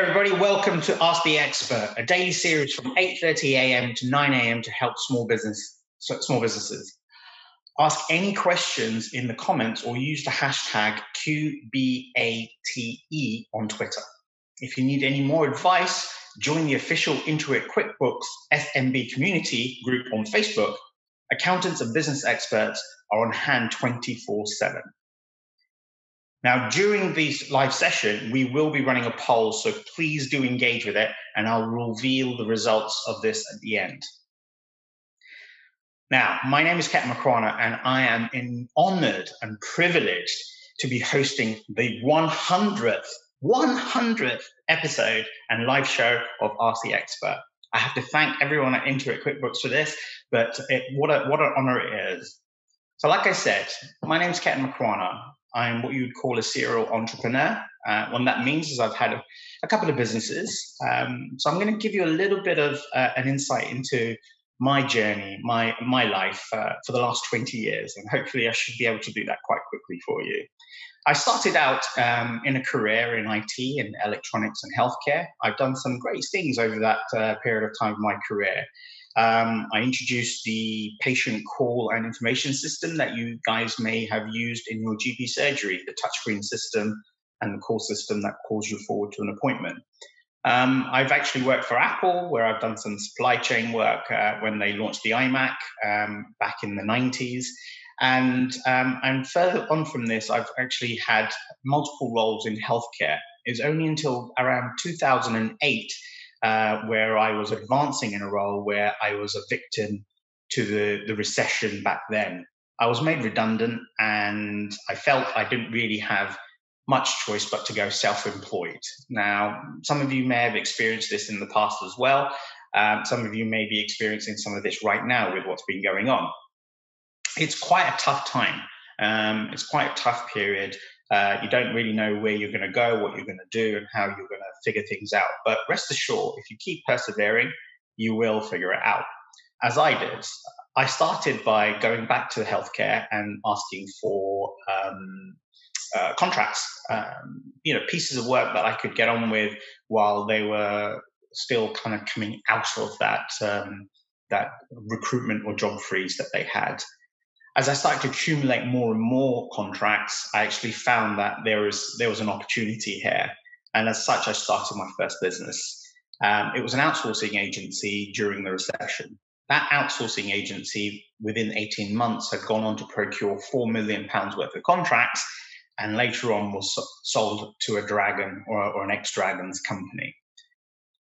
everybody, welcome to Ask the Expert, a daily series from 8:30 a.m. to 9 a.m. to help small business small businesses. Ask any questions in the comments or use the hashtag QBATE on Twitter. If you need any more advice, join the official Intuit QuickBooks SMB community group on Facebook. Accountants and business experts are on hand 24 7. Now, during this live session, we will be running a poll, so please do engage with it, and I'll reveal the results of this at the end. Now, my name is Ketan Makwana, and I am in, honored and privileged to be hosting the 100th, 100th episode and live show of the Expert. I have to thank everyone at Intuit QuickBooks for this, but it, what, a, what an honor it is. So, like I said, my name is Ketan Makwana. I'm what you would call a serial entrepreneur. Uh, what that means is I've had a, a couple of businesses. Um, so I'm going to give you a little bit of uh, an insight into my journey, my my life uh, for the last 20 years, and hopefully I should be able to do that quite quickly for you. I started out um, in a career in IT and electronics and healthcare. I've done some great things over that uh, period of time of my career. Um, I introduced the patient call and information system that you guys may have used in your GP surgery, the touchscreen system and the call system that calls you forward to an appointment. Um, I've actually worked for Apple, where I've done some supply chain work uh, when they launched the iMac um, back in the 90s. And, um, and further on from this, I've actually had multiple roles in healthcare. It was only until around 2008 uh, where I was advancing in a role where I was a victim to the, the recession back then. I was made redundant and I felt I didn't really have much choice but to go self employed. Now, some of you may have experienced this in the past as well. Um, some of you may be experiencing some of this right now with what's been going on. It's quite a tough time. Um, it's quite a tough period. Uh, you don't really know where you're going to go, what you're going to do, and how you're going to figure things out. But rest assured, if you keep persevering, you will figure it out. As I did, I started by going back to healthcare and asking for um, uh, contracts, um, you know, pieces of work that I could get on with while they were still kind of coming out of that um, that recruitment or job freeze that they had as I started to accumulate more and more contracts, I actually found that there was there was an opportunity here, and as such, I started my first business. Um, it was an outsourcing agency during the recession. That outsourcing agency, within 18 months, had gone on to procure four million pounds worth of contracts, and later on was sold to a dragon or, or an ex-dragons company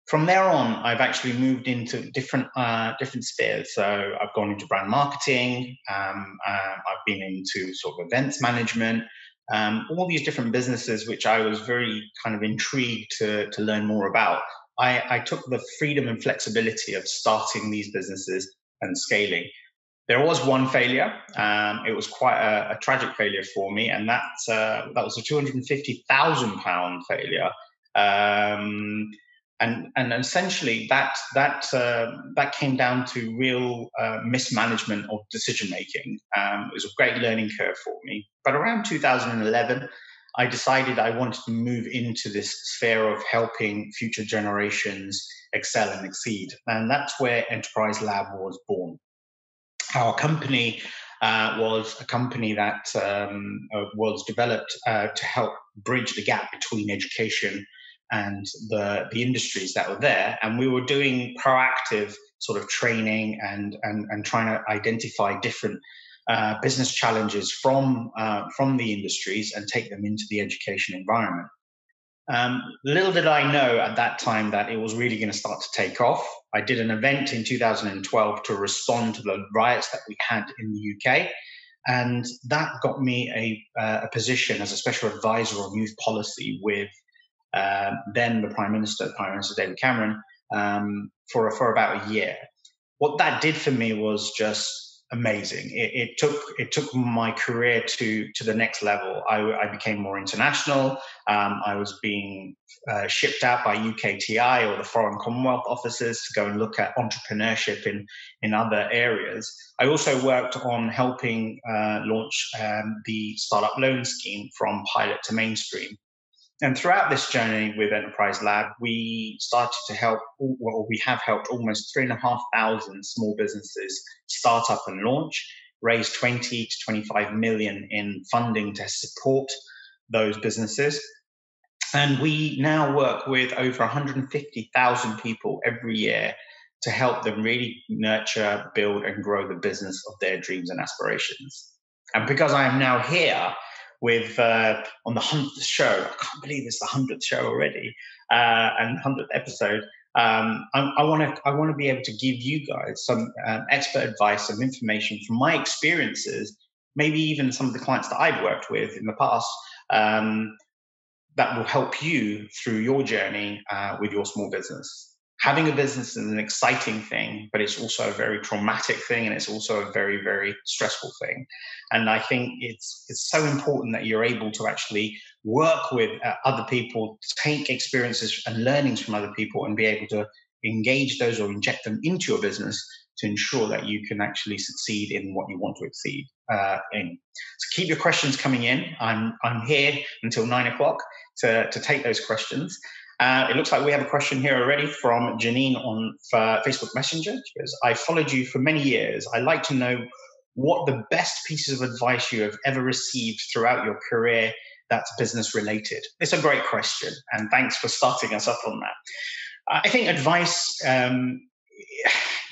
from there on, I've actually moved into different uh, different spheres. So I've gone into brand marketing. Um, uh, I've been into sort of events management. Um, all these different businesses, which I was very kind of intrigued to to learn more about. I, I took the freedom and flexibility of starting these businesses and scaling. There was one failure. Um, it was quite a, a, tragic failure for me, and that uh, that was a two hundred and fifty thousand pound failure. And and essentially that that uh, that came down to real uh, mismanagement of decision making. Um, it was a great learning curve for me. But around 2011, I decided I wanted to move into this sphere of helping future generations excel and exceed, and that's where Enterprise Lab was born. Our company uh, was a company that um, uh, was developed uh, to help bridge the gap between education and the, the industries that were there. And we were doing proactive sort of training and, and, and trying to identify different uh, business challenges from, uh, from the industries and take them into the education environment. Um, little did I know at that time that it was really going to start to take off. I did an event in 2012 to respond to the riots that we had in the UK. And that got me a, uh, a position as a special advisor on youth policy with uh, then the Prime Minister, Prime Minister David Cameron, um, for for about a year. What that did for me was just amazing. It, it, took it took my career to to the next level. I, I became more international. Um, I was being uh, shipped out by UKTI or the Foreign Commonwealth offices to go and look at entrepreneurship in in other areas. I also worked on helping uh, launch um, the startup loan scheme from pilot to mainstream. And throughout this journey with Enterprise Lab, we started to help, well, we have helped almost three and a half thousand small businesses start up and launch, raise 20 to 25 million in funding to support those businesses. And we now work with over 150,000 people every year to help them really nurture, build, and grow the business of their dreams and aspirations. And because I am now here with uh, on the hundredth show, I can't believe it's the hundredth show already, uh, and hundredth episode. Um, I want to I want to be able to give you guys some um, expert advice, some information from my experiences, maybe even some of the clients that I've worked with in the past. Um, that will help you through your journey uh, with your small business having a business is an exciting thing, but it's also a very traumatic thing, and it's also a very, very stressful thing. And I think it's it's so important that you're able to actually work with uh, other people, take experiences and learnings from other people, and be able to engage those or inject them into your business to ensure that you can actually succeed in what you want to succeed uh, in. So keep your questions coming in. I'm I'm here until nine o'clock to to take those questions. Uh, it looks like we have a question here already from Janine on uh, Facebook Messenger. She goes, I followed you for many years. I'd like to know what the best pieces of advice you have ever received throughout your career that's business related. It's a great question, and thanks for starting us up on that. I think advice, um,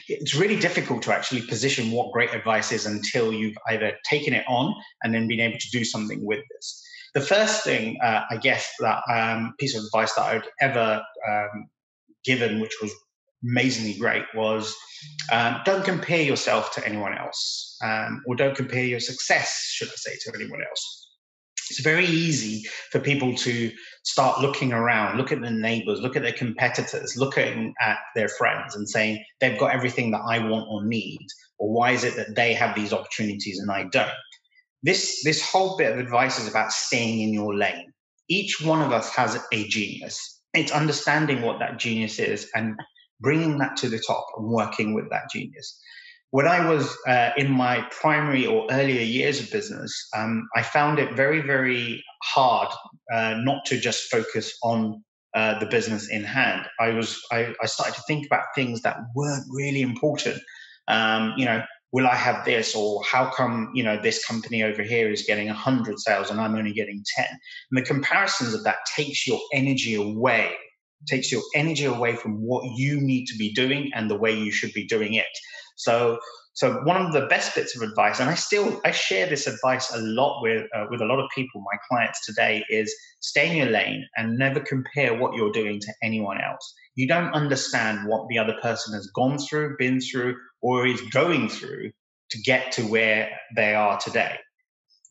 it's really difficult to actually position what great advice is until you've either taken it on and then been able to do something with this the first thing, uh, I guess, that um, piece of advice that I'd ever um, given, which was amazingly great, was um, don't compare yourself to anyone else, um, or don't compare your success, should I say, to anyone else. It's very easy for people to start looking around, look at their neighbors, look at their competitors, looking at their friends and saying they've got everything that I want or need, or why is it that they have these opportunities and I don't? This this whole bit of advice is about staying in your lane. Each one of us has a genius. It's understanding what that genius is and bringing that to the top and working with that genius. When I was uh, in my primary or earlier years of business, um, I found it very, very hard uh, not to just focus on uh, the business in hand. I was I, I, started to think about things that weren't really important. Um, you know, will I have this? Or how come, you know, this company over here is getting 100 sales and I'm only getting 10? And the comparisons of that takes your energy away, takes your energy away from what you need to be doing and the way you should be doing it. So, so one of the best bits of advice, and I still I share this advice a lot with uh, with a lot of people, my clients today, is stay in your lane and never compare what you're doing to anyone else. You don't understand what the other person has gone through, been through, or is going through to get to where they are today.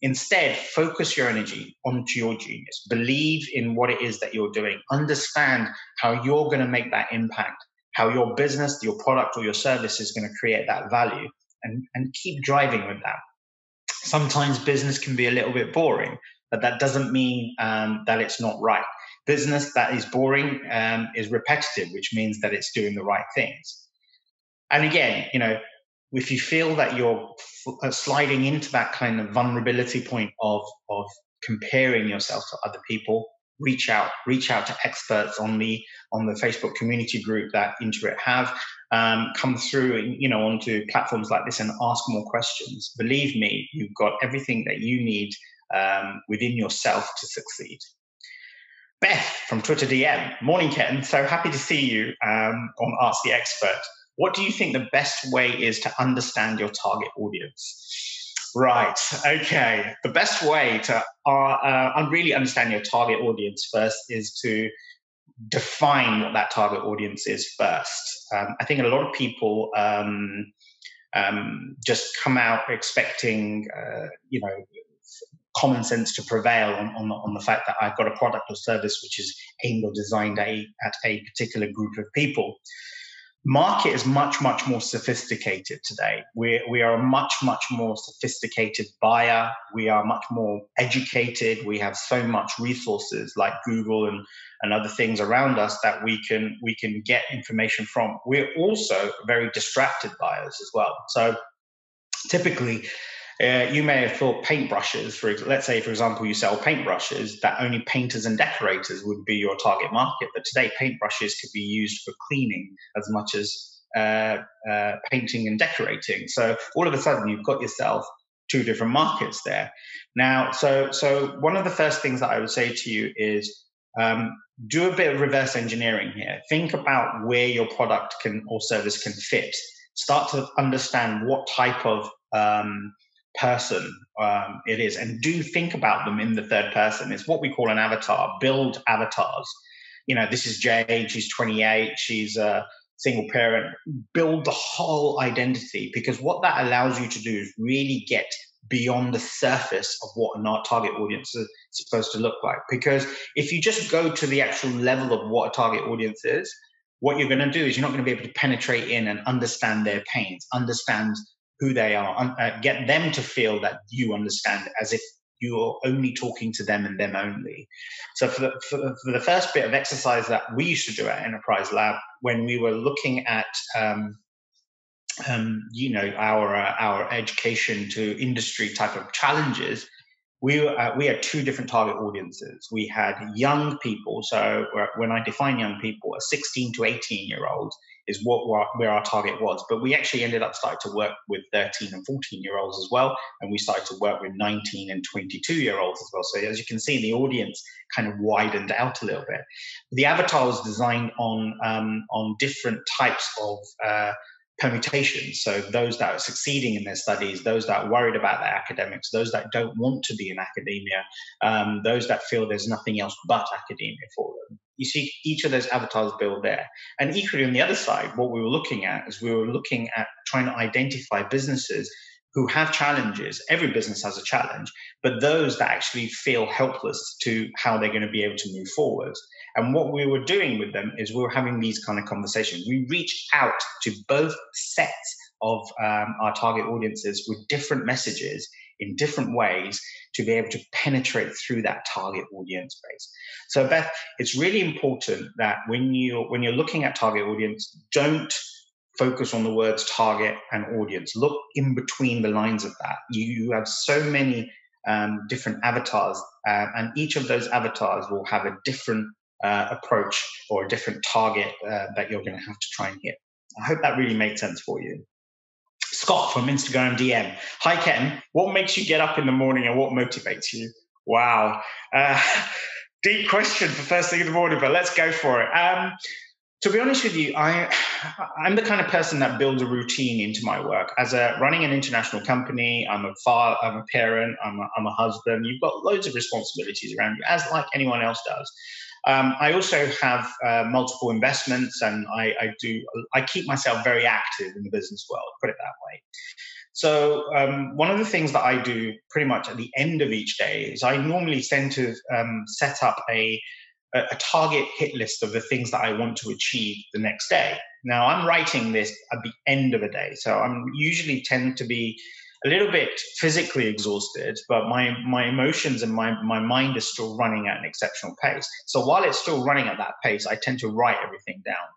Instead, focus your energy onto your genius. Believe in what it is that you're doing. Understand how you're going to make that impact, how your business, your product, or your service is going to create that value, and, and keep driving with that. Sometimes business can be a little bit boring, but that doesn't mean um, that it's not right. Business that is boring um, is repetitive, which means that it's doing the right things and again, you know, if you feel that you're uh, sliding into that kind of vulnerability point of of comparing yourself to other people, reach out, reach out to experts on the on the Facebook community group that Intuit have. Um, come through, and, you know, onto platforms like this and ask more questions. Believe me, you've got everything that you need um, within yourself to succeed. Beth from Twitter DM, morning, Ken. So happy to see you um, on Ask the Expert. What do you think the best way is to understand your target audience? Right. Okay. The best way to uh, uh, really understand your target audience first is to define what that target audience is first. Um, I think a lot of people um, um, just come out expecting, uh, you know, common sense to prevail on, on, the, on the fact that I've got a product or service which is aimed or designed a, at a particular group of people market is much much more sophisticated today. We we are a much much more sophisticated buyer. We are much more educated. We have so much resources like google and and other things around us that we can we can get information from. We're also very distracted buyers as well. So typically Uh, you may have thought paintbrushes, for let's say, for example, you sell paintbrushes that only painters and decorators would be your target market. But today, paintbrushes could be used for cleaning as much as uh, uh, painting and decorating. So all of a sudden, you've got yourself two different markets there. Now, so so one of the first things that I would say to you is um, do a bit of reverse engineering here. Think about where your product can or service can fit. Start to understand what type of um, person um, it is. And do think about them in the third person. It's what we call an avatar. Build avatars. You know this is jade. She's 28 she's a single parent. Build the whole identity because what that allows you to do is really get beyond the surface of what a target audience is supposed to look like. Because if you just go to the actual level of what a target audience is what you're going to do is you're not going to be able to penetrate in and understand their pains understand who they are, uh, get them to feel that you understand as if you're only talking to them and them only. So for the, for, for the first bit of exercise that we used to do at Enterprise Lab when we were looking at um, um, you know our uh, our education to industry type of challenges, we uh, we had two different target audiences. We had young people. So when I define young people, a 16 to 18 year old is what where our target was. But we actually ended up starting to work with 13 and 14 year olds as well, and we started to work with 19 and 22 year olds as well. So as you can see, the audience kind of widened out a little bit. The avatar was designed on um, on different types of uh, permutations. So those that are succeeding in their studies, those that are worried about their academics, those that don't want to be in academia, um, those that feel there's nothing else but academia for them. You see each of those avatars build there. And equally on the other side, what we were looking at is we were looking at trying to identify businesses who have challenges. Every business has a challenge, but those that actually feel helpless to how they're going to be able to move forward. And what we were doing with them is we were having these kind of conversations. We reach out to both sets of um, our target audiences with different messages in different ways to be able to penetrate through that target audience base. So Beth, it's really important that when you when you're looking at target audience, don't focus on the words target and audience. Look in between the lines of that. You, you have so many um, different avatars, uh, and each of those avatars will have a different uh, approach or a different target uh, that you're going to have to try and hit. I hope that really made sense for you. Scott from Instagram DM. Hi, Ken. What makes you get up in the morning and what motivates you? Wow. Uh, deep question for first thing in the morning, but let's go for it. Um, to be honest with you, I I'm the kind of person that builds a routine into my work. As a running an international company, I'm a father, I'm a parent, I'm a, I'm a husband. You've got loads of responsibilities around you, as like anyone else does. Um, I also have uh, multiple investments, and I, I, do I keep myself very active in the business world. Put it that way. So um, one of the things that I do pretty much at the end of each day is I normally tend to um, set up a a target hit list of the things that I want to achieve the next day. Now I'm writing this at the end of a day, so I'm usually tend to be a little bit physically exhausted, but my my emotions and my my mind is still running at an exceptional pace. So while it's still running at that pace, I tend to write everything down.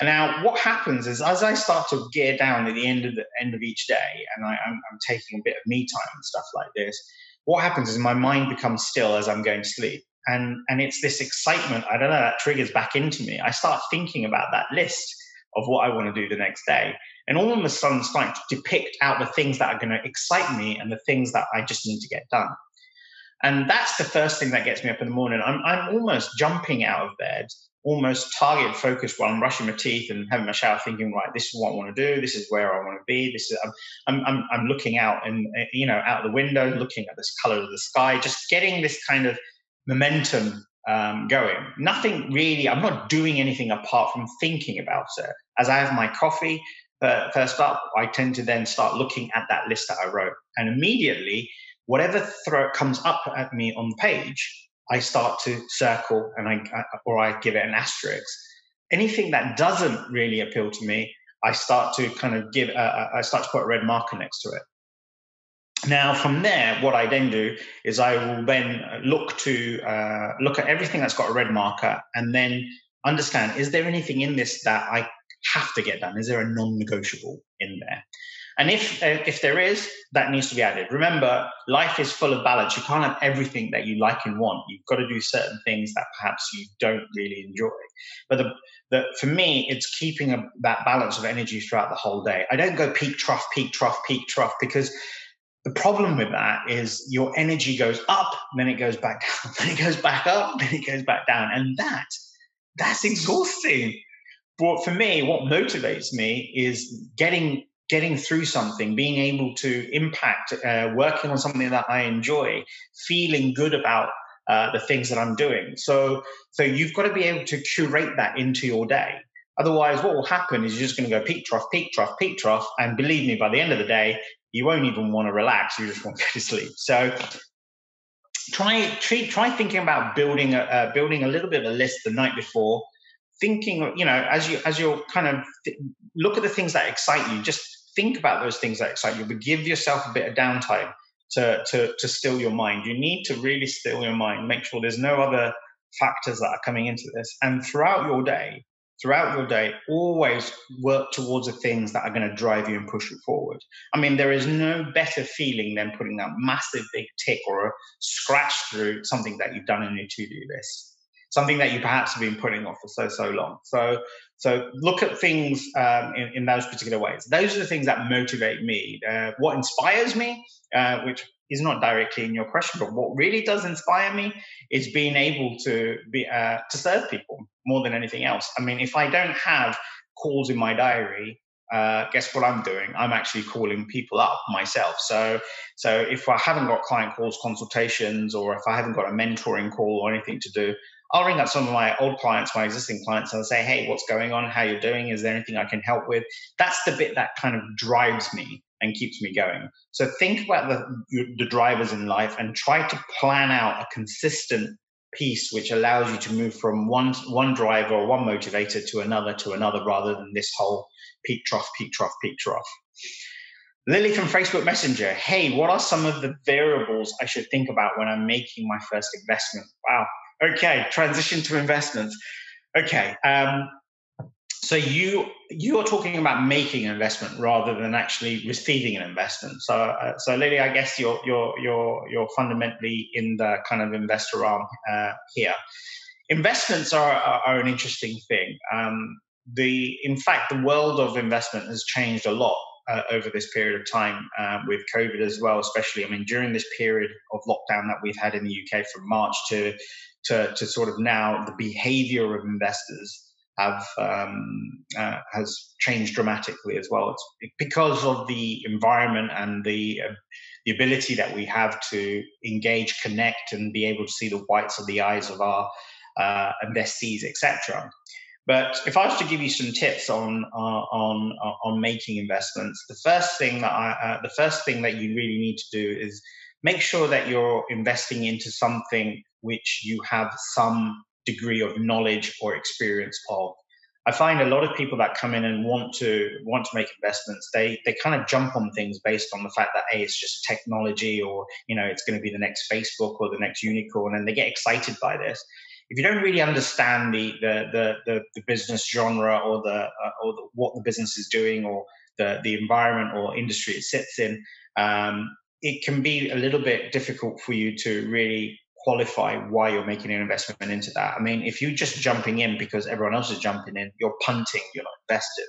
And now what happens is as I start to gear down at the end of the end of each day, and I, I'm taking a bit of me time and stuff like this, what happens is my mind becomes still as I'm going to sleep and and it's this excitement i don't know that triggers back into me. I start thinking about that list of what i want to do the next day. And all of a sudden starting to depict out the things that are going to excite me and the things that i just need to get done. And that's the first thing that gets me up in the morning. I'm, I'm almost jumping out of bed almost target focused while i'm brushing my teeth and having my shower thinking right this is what i want to do. This is where i want to be. This is i'm i'm, I'm looking out and you know out the window looking at this color of the sky just getting this kind of momentum um, going. Nothing really, I'm not doing anything apart from thinking about it. As I have my coffee, uh, first up, I tend to then start looking at that list that I wrote. And immediately, whatever comes up at me on the page, I start to circle and I, or I give it an asterisk. Anything that doesn't really appeal to me, I start to kind of give, uh, uh I start to put a red marker next to it. Now, from there, what I then do is I will then look to uh, look at everything that's got a red marker, and then understand: is there anything in this that I have to get done? Is there a non-negotiable in there? And if uh, if there is, that needs to be added. Remember, life is full of balance. You can't have everything that you like and want. You've got to do certain things that perhaps you don't really enjoy. But the, for me, it's keeping a, that balance of energy throughout the whole day. I don't go peak trough, peak trough, peak trough because the problem with that is your energy goes up, then it goes back down, then it goes back up, then it goes back down, and that that's exhausting. But for me, what motivates me is getting getting through something, being able to impact, uh, working on something that I enjoy, feeling good about uh, the things that I'm doing. So, so you've got to be able to curate that into your day. Otherwise, what will happen is you're just going to go peak trough, peak trough, peak trough, and believe me, by the end of the day, you won't even want to relax. You just want to go to sleep. So, try try, try thinking about building a uh, building a little bit of a list the night before thinking you know as you as you're kind of th- look at the things that excite you just think about those things that excite you but give yourself a bit of downtime to to to still your mind you need to really still your mind make sure there's no other factors that are coming into this and throughout your day throughout your day, always work towards the things that are going to drive you and push you forward. I mean, there is no better feeling than putting that massive big tick or a scratch through something that you've done in your to-do list, something that you perhaps have been putting off for so so long. So so look at things um, in, in, those particular ways. Those are the things that motivate me. Uh, what inspires me, uh, which is not directly in your question, but what really does inspire me is being able to be uh, to serve people more than anything else. I mean, if I don't have calls in my diary, uh, guess what I'm doing? I'm actually calling people up myself. So, so if I haven't got client calls, consultations, or if I haven't got a mentoring call or anything to do, I'll ring up some of my old clients, my existing clients, and I'll say, "Hey, what's going on? How you're doing? Is there anything I can help with?" That's the bit that kind of drives me and keeps me going. So think about the, the drivers in life and try to plan out a consistent piece which allows you to move from one one driver or one motivator to another to another rather than this whole peak trough peak trough peak trough lily from facebook messenger hey what are some of the variables i should think about when i'm making my first investment wow okay transition to investments okay um, so you you are talking about making an investment rather than actually receiving an investment. So uh, so Lily, I guess you're you're you're you're fundamentally in the kind of investor arm uh, here. Investments are, are, are an interesting thing. Um, the in fact the world of investment has changed a lot uh, over this period of time uh, with COVID as well, especially. I mean, during this period of lockdown that we've had in the UK from March to to, to sort of now, the behavior of investors have um, uh, has changed dramatically as well. It's because of the environment and the uh, the ability that we have to engage, connect, and be able to see the whites of the eyes of our uh, investees, etc. But if I was to give you some tips on uh, on uh, on making investments, the first thing that I, uh, the first thing that you really need to do is make sure that you're investing into something which you have some degree of knowledge or experience of. I find a lot of people that come in and want to want to make investments, they they kind of jump on things based on the fact that hey, it's just technology, or you know, it's going to be the next Facebook or the next unicorn, and they get excited by this. If you don't really understand the the the the, the business genre or the uh, or the, what the business is doing or the the environment or industry it sits in, um, it can be a little bit difficult for you to really qualify why you're making an investment into that. I mean, if you're just jumping in because everyone else is jumping in, you're punting, you're not invested.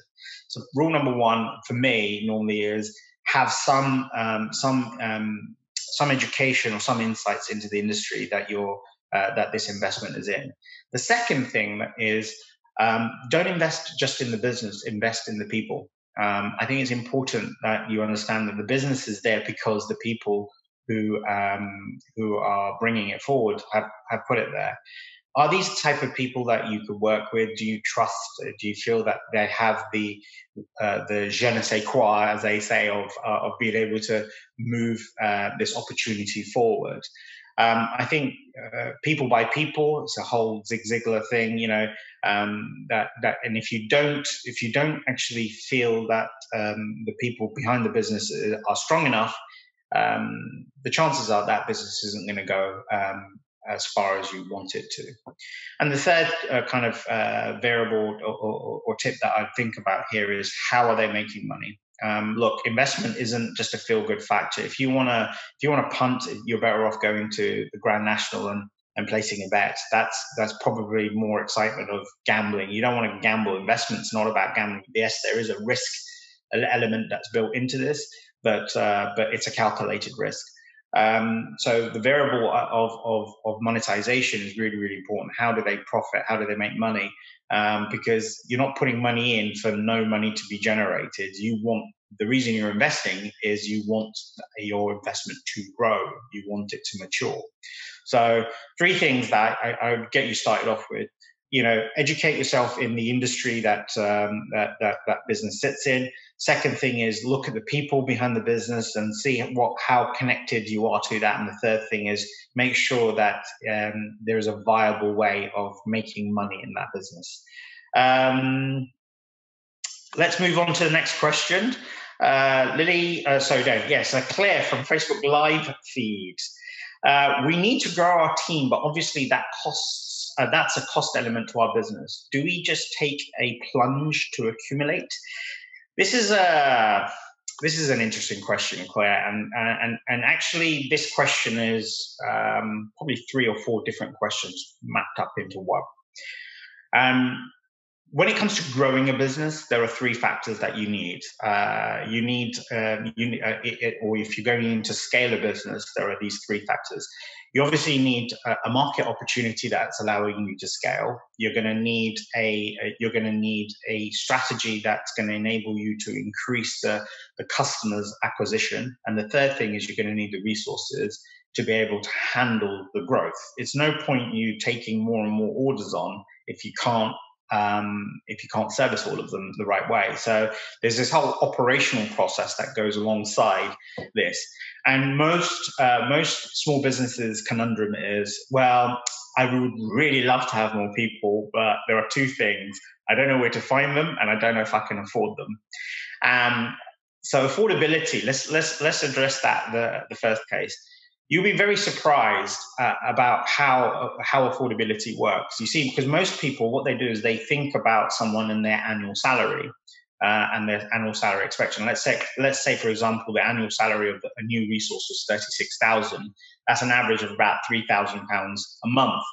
So rule number one for me normally is have some um, some um, some education or some insights into the industry that you're uh, that this investment is in. The second thing is um, don't invest just in the business, invest in the people. Um, I think it's important that you understand that the business is there because the people who um, who are bringing it forward have, have put it there. Are these type of people that you could work with? Do you trust? Do you feel that they have the uh, the je ne sais quoi, as they say, of uh, of being able to move uh, this opportunity forward? Um, I think uh, people by people, it's a whole Zig Ziglar thing, you know. Um, that that, and if you don't, if you don't actually feel that um, the people behind the business uh, are strong enough, um, the chances are that business isn't going to go um, as far as you want it to. And the third uh, kind of uh, variable or, or, or, tip that I think about here is how are they making money? Um, look, investment isn't just a feel good factor. If you want to, if you want to punt, you're better off going to the Grand National and, and placing a bet. That's that's probably more excitement of gambling. You don't want to gamble. Investment's not about gambling. Yes, there is a risk element that's built into this, but uh, but it's a calculated risk. Um, so the variable of, of, of monetization is really, really important. How do they profit? How do they make money? Um, because you're not putting money in for no money to be generated. You want the reason you're investing is you want your investment to grow. You want it to mature. So three things that I, I would get you started off with. You know, educate yourself in the industry that um, that, that that business sits in. Second thing is look at the people behind the business and see what how connected you are to that. And the third thing is make sure that um, there is a viable way of making money in that business. Um, let's move on to the next question. Uh, Lily, uh, no, yes, uh, Claire from Facebook Live feeds. Uh, we need to grow our team, but obviously that costs. Uh, that's a cost element to our business. Do we just take a plunge to accumulate? This is a this is an interesting question, Claire, and and and actually, this question is um, probably three or four different questions mapped up into one. Um, when it comes to growing a business, there are three factors that you need. Uh, you need, um, you, uh, it, it, or if you're going in to scale a business, there are these three factors you obviously need a, a market opportunity that's allowing you to scale. You're going to need a, a you're going to need a strategy that's going to enable you to increase the, the customers acquisition. And the third thing is you're going to need the resources to be able to handle the growth. It's no point you taking more and more orders on if you can't um, if you can't service all of them the right way. So there's this whole operational process that goes alongside this. And most uh, most small businesses conundrum is, well, I would really love to have more people, but there are two things: I don't know where to find them, and I don't know if I can afford them. Um, so affordability. Let's let's let's address that the the first case you'll be very surprised uh, about how how affordability works. You see, because most people, what they do is they think about someone and their annual salary uh, and their annual salary expectation. Let's say, let's say, for example, the annual salary of a new resource was thirty six thousand. That's an average of about three thousand pounds a month.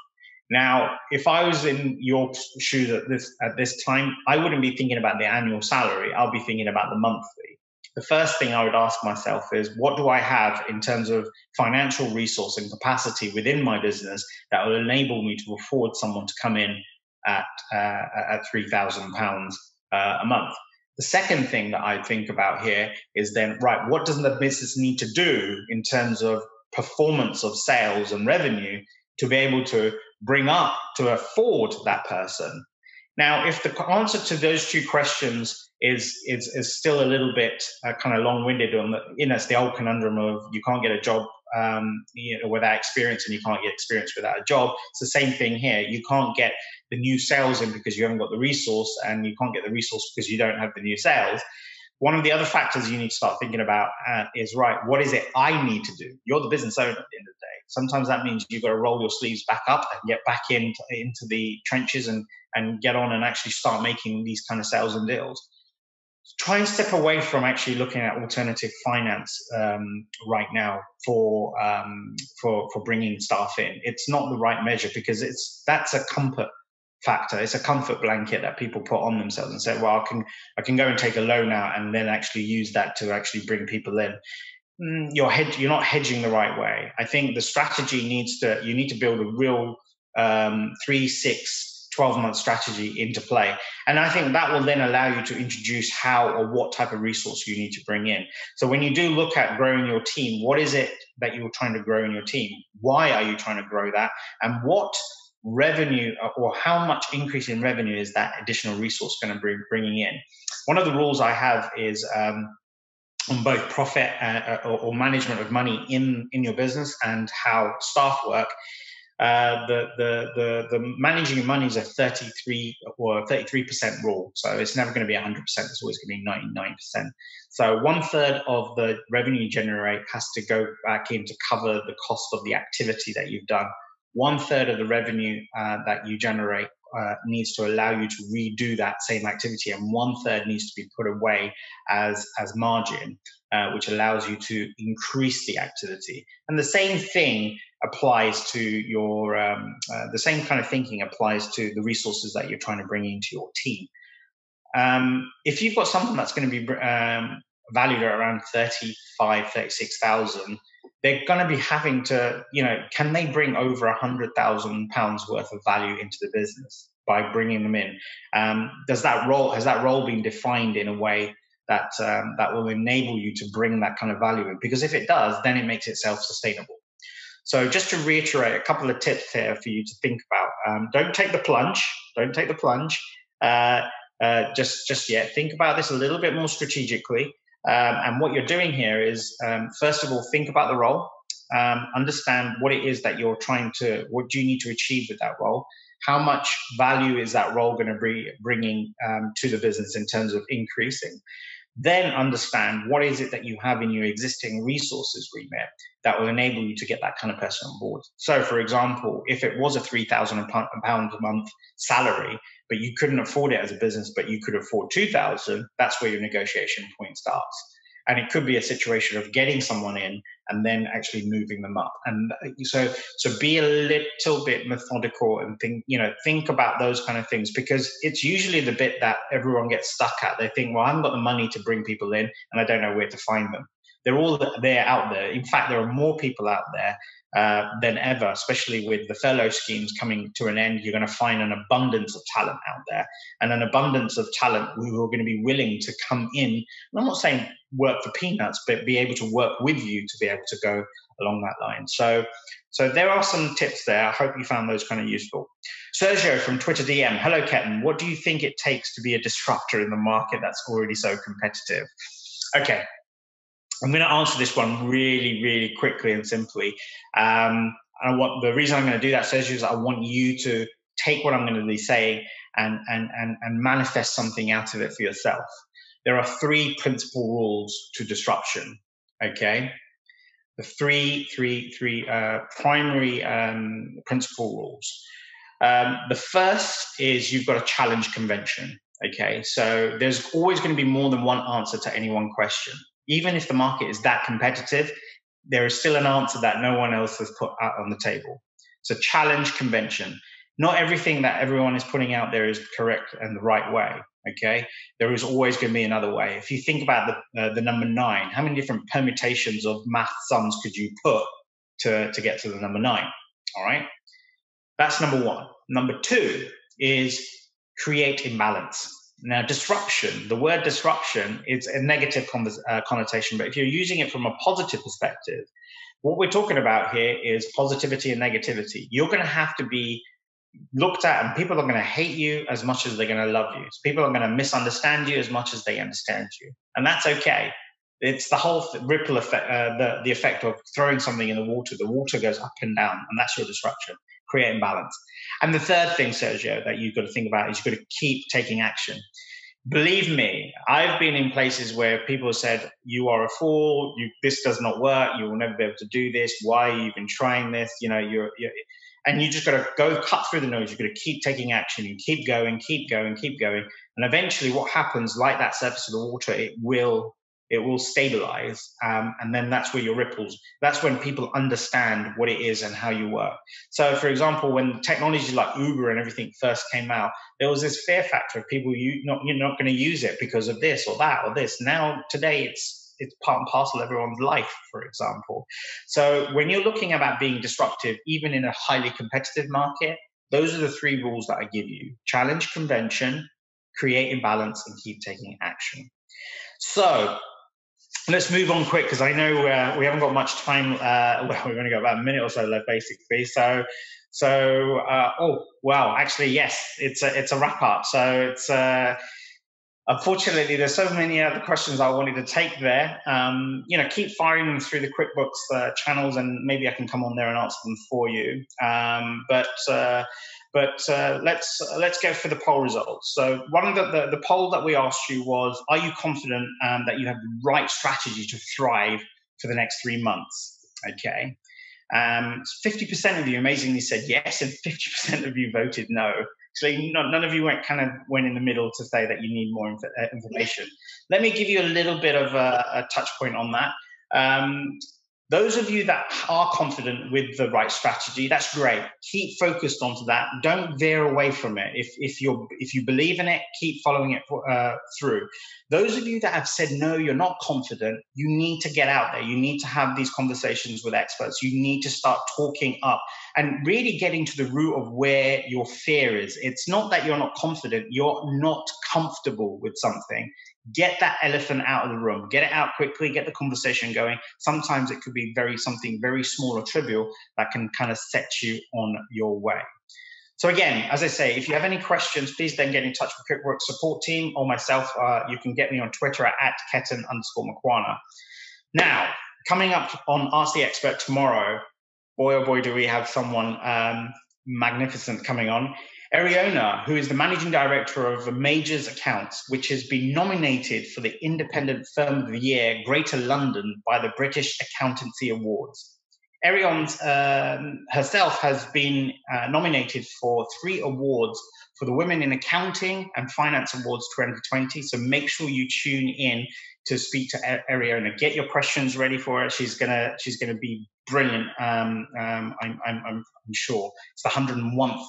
Now, if I was in your shoes at this at this time, I wouldn't be thinking about the annual salary. I'll be thinking about the monthly the first thing I would ask myself is what do I have in terms of financial resource and capacity within my business that will enable me to afford someone to come in at uh, at three thousand uh, pounds a month. The second thing that I think about here is then right, what does the business need to do in terms of performance of sales and revenue to be able to bring up to afford that person? Now, if the answer to those two questions is is, is still a little bit uh, kind of long-winded on the you know it's the old conundrum of you can't get a job um, you know, without experience and you can't get experience without a job it's the same thing here. You can't get the new sales in because you haven't got the resource and you can't get the resource because you don't have the new sales one of the other factors you need to start thinking about uh, is right what is it i need to do? You're the business owner at the end of the day. Sometimes that means you've got to roll your sleeves back up and get back into, into the trenches and and get on and actually start making these kind of sales and deals. Try and step away from actually looking at alternative finance um, right now for um, for for bringing staff in. It's not the right measure because it's that's a comfort factor. It's a comfort blanket that people put on themselves and say, "Well, I can I can go and take a loan out and then actually use that to actually bring people in." Mm, you're hed- you're not hedging the right way. I think the strategy needs to you need to build a real um, three six 12 month strategy into play. And I think that will then allow you to introduce how or what type of resource you need to bring in. So when you do look at growing your team, what is it that you're trying to grow in your team? Why are you trying to grow that? And what revenue uh, or how much increase in revenue is that additional resource going to be bringing in? One of the rules I have is um, on both profit uh, or, or management of money in in your business and how staff work uh, the, the, the, the managing money is a 33 or 33% rule. So it's never going to be 100%. It's always going to be 99%. So one third of the revenue you generate has to go back in to cover the cost of the activity that you've done. One third of the revenue uh, that you generate uh, needs to allow you to redo that same activity, and one third needs to be put away as as margin, uh, which allows you to increase the activity. And the same thing applies to your um, uh, the same kind of thinking applies to the resources that you're trying to bring into your team. Um, if you've got something that's going to be um, valued at around 35, 36,000, they're going to be having to, you know, can they bring over a hundred thousand pounds worth of value into the business by bringing them in? Um, does that role has that role been defined in a way that um, that will enable you to bring that kind of value in? Because if it does, then it makes it self-sustainable. So just to reiterate, a couple of tips here for you to think about. Um, don't take the plunge. Don't take the plunge. Uh, uh, just just yet. Think about this a little bit more strategically. Um, and what you're doing here is, um, first of all, think about the role, um, understand what it is that you're trying to, what do you need to achieve with that role? How much value is that role going to be bringing um, to the business in terms of increasing? Then understand what is it that you have in your existing resources remit that will enable you to get that kind of person on board. So, for example, if it was a three thousand pound a month salary, but you couldn't afford it as a business, but you could afford 2000, that's where your negotiation point starts. And it could be a situation of getting someone in and then actually moving them up. And uh, so, so be a little bit methodical and think, you know, think about those kind of things because it's usually the bit that everyone gets stuck at. They think, well, I haven't got the money to bring people in and I don't know where to find them. They're all there out there. In fact, there are more people out there uh, than ever, especially with the furlough schemes coming to an end. You're going to find an abundance of talent out there and an abundance of talent who are going to be willing to come in. I'm not saying work for peanuts, but be able to work with you to be able to go along that line. So, so there are some tips there. I hope you found those kind of useful. Sergio from Twitter DM. Hello, Ketan. What do you think it takes to be a disruptor in the market that's already so competitive? Okay, I'm going to answer this one really, really quickly and simply. Um, and what the reason I'm going to do that, Sergio, is I want you to take what I'm going to be saying and, and, and, and manifest something out of it for yourself. There are three principal rules to disruption. Okay. The three, three, three uh, primary um, principal rules. Um, the first is you've got to challenge convention. Okay. So there's always going to be more than one answer to any one question even if the market is that competitive, there is still an answer that no one else has put out on the table. So challenge convention. Not everything that everyone is putting out there is correct and the right way. Okay, there is always going to be another way. If you think about the uh, the number nine, how many different permutations of math sums could you put to to get to the number nine? All right, that's number one. Number two is create imbalance. Now, disruption, the word disruption is a negative uh, connotation, but if you're using it from a positive perspective, what we're talking about here is positivity and negativity. You're going to have to be looked at, and people are going to hate you as much as they're going to love you. So people are going to misunderstand you as much as they understand you, and that's okay. It's the whole ripple effect, uh, the, the effect of throwing something in the water. The water goes up and down, and that's your disruption creating balance. And the third thing, Sergio, that you've got to think about is you've got to keep taking action. Believe me, I've been in places where people said, You are a fool, you, this does not work, you will never be able to do this, why are you even trying this? You know, you're, you're and you just got to go cut through the noise. You've got to keep taking action. and keep going, keep going, keep going. And eventually, what happens, like that surface of the water, it will it will stabilize um, and then that's where your ripples that's when people understand what it is and how you work. So for example when technology like uber and everything first came out there was this fear factor of people you not you're not going to use it because of this or that or this. Now today it's it's part and parcel of everyone's life for example. So when you're looking about being disruptive even in a highly competitive market those are the three rules that i give you. Challenge convention create imbalance and keep taking action. So let's move on quick because I know uh, we haven't got much time. Uh, well, we've only got about a minute or so left, basically. So, so uh, oh wow, actually yes, it's a it's a wrap up. So it's uh, unfortunately there's so many other questions I wanted to take there. Um, you know, keep firing them through the QuickBooks uh, channels, and maybe I can come on there and answer them for you. Um, but uh, but uh, let's let's go for the poll results. So one of the, the, the poll that we asked you was: Are you confident um, that you have the right strategy to thrive for the next three months? Okay, um, fifty percent of you amazingly said yes, and fifty percent of you voted no. So none of you went kind of went in the middle to say that you need more inf- uh, information. Let me give you a little bit of a, a touch point on that. Um, those of you that are confident with the right strategy, that's great. Keep focused onto that. Don't veer away from it. If if you're, if you believe in it, keep following it uh, through. Those of you that have said no, you're not confident. You need to get out there. You need to have these conversations with experts. You need to start talking up and really getting to the root of where your fear is. It's not that you're not confident. You're not comfortable with something get that elephant out of the room. Get it out quickly. Get the conversation going. Sometimes it could be very something very small or trivial that can kind of set you on your way. So again as i say if you have any questions please then get in touch with QuickBooks support team or myself. Uh, you can get me on twitter at, ketan underscore makwana. Now coming up on ask the expert tomorrow boy oh boy do we have someone um, magnificent coming on Ariona, who is the managing director of Majors Accounts, which has been nominated for the Independent Firm of the Year Greater London by the British Accountancy Awards. Arion um, herself has been uh, nominated for three awards for the Women in Accounting and Finance Awards 2020. So make sure you tune in to speak to Ariona. Get your questions ready for her. She's gonna she's gonna be brilliant. Um, um, I'm, I'm, I'm sure it's the 101th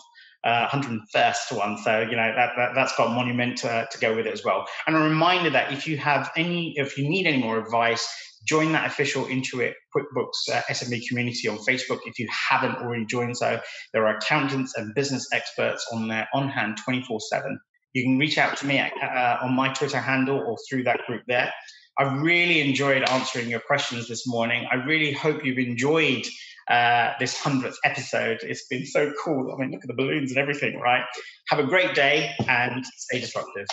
uh, 101st one. So, you know, that, that, has got Monument to, to go with it as well. And a reminder that if you have any, if you need any more advice, join that official Intuit QuickBooks uh, SMB community on Facebook if you haven't already joined. So there are accountants and business experts on there on hand 24 7. You can reach out to me at, uh, on my Twitter handle or through that group there. I've really enjoyed answering your questions this morning. I really hope you've enjoyed uh, this 100th episode. It's been so cool. I mean, look at the balloons and everything, right? Have a great day and stay disruptive.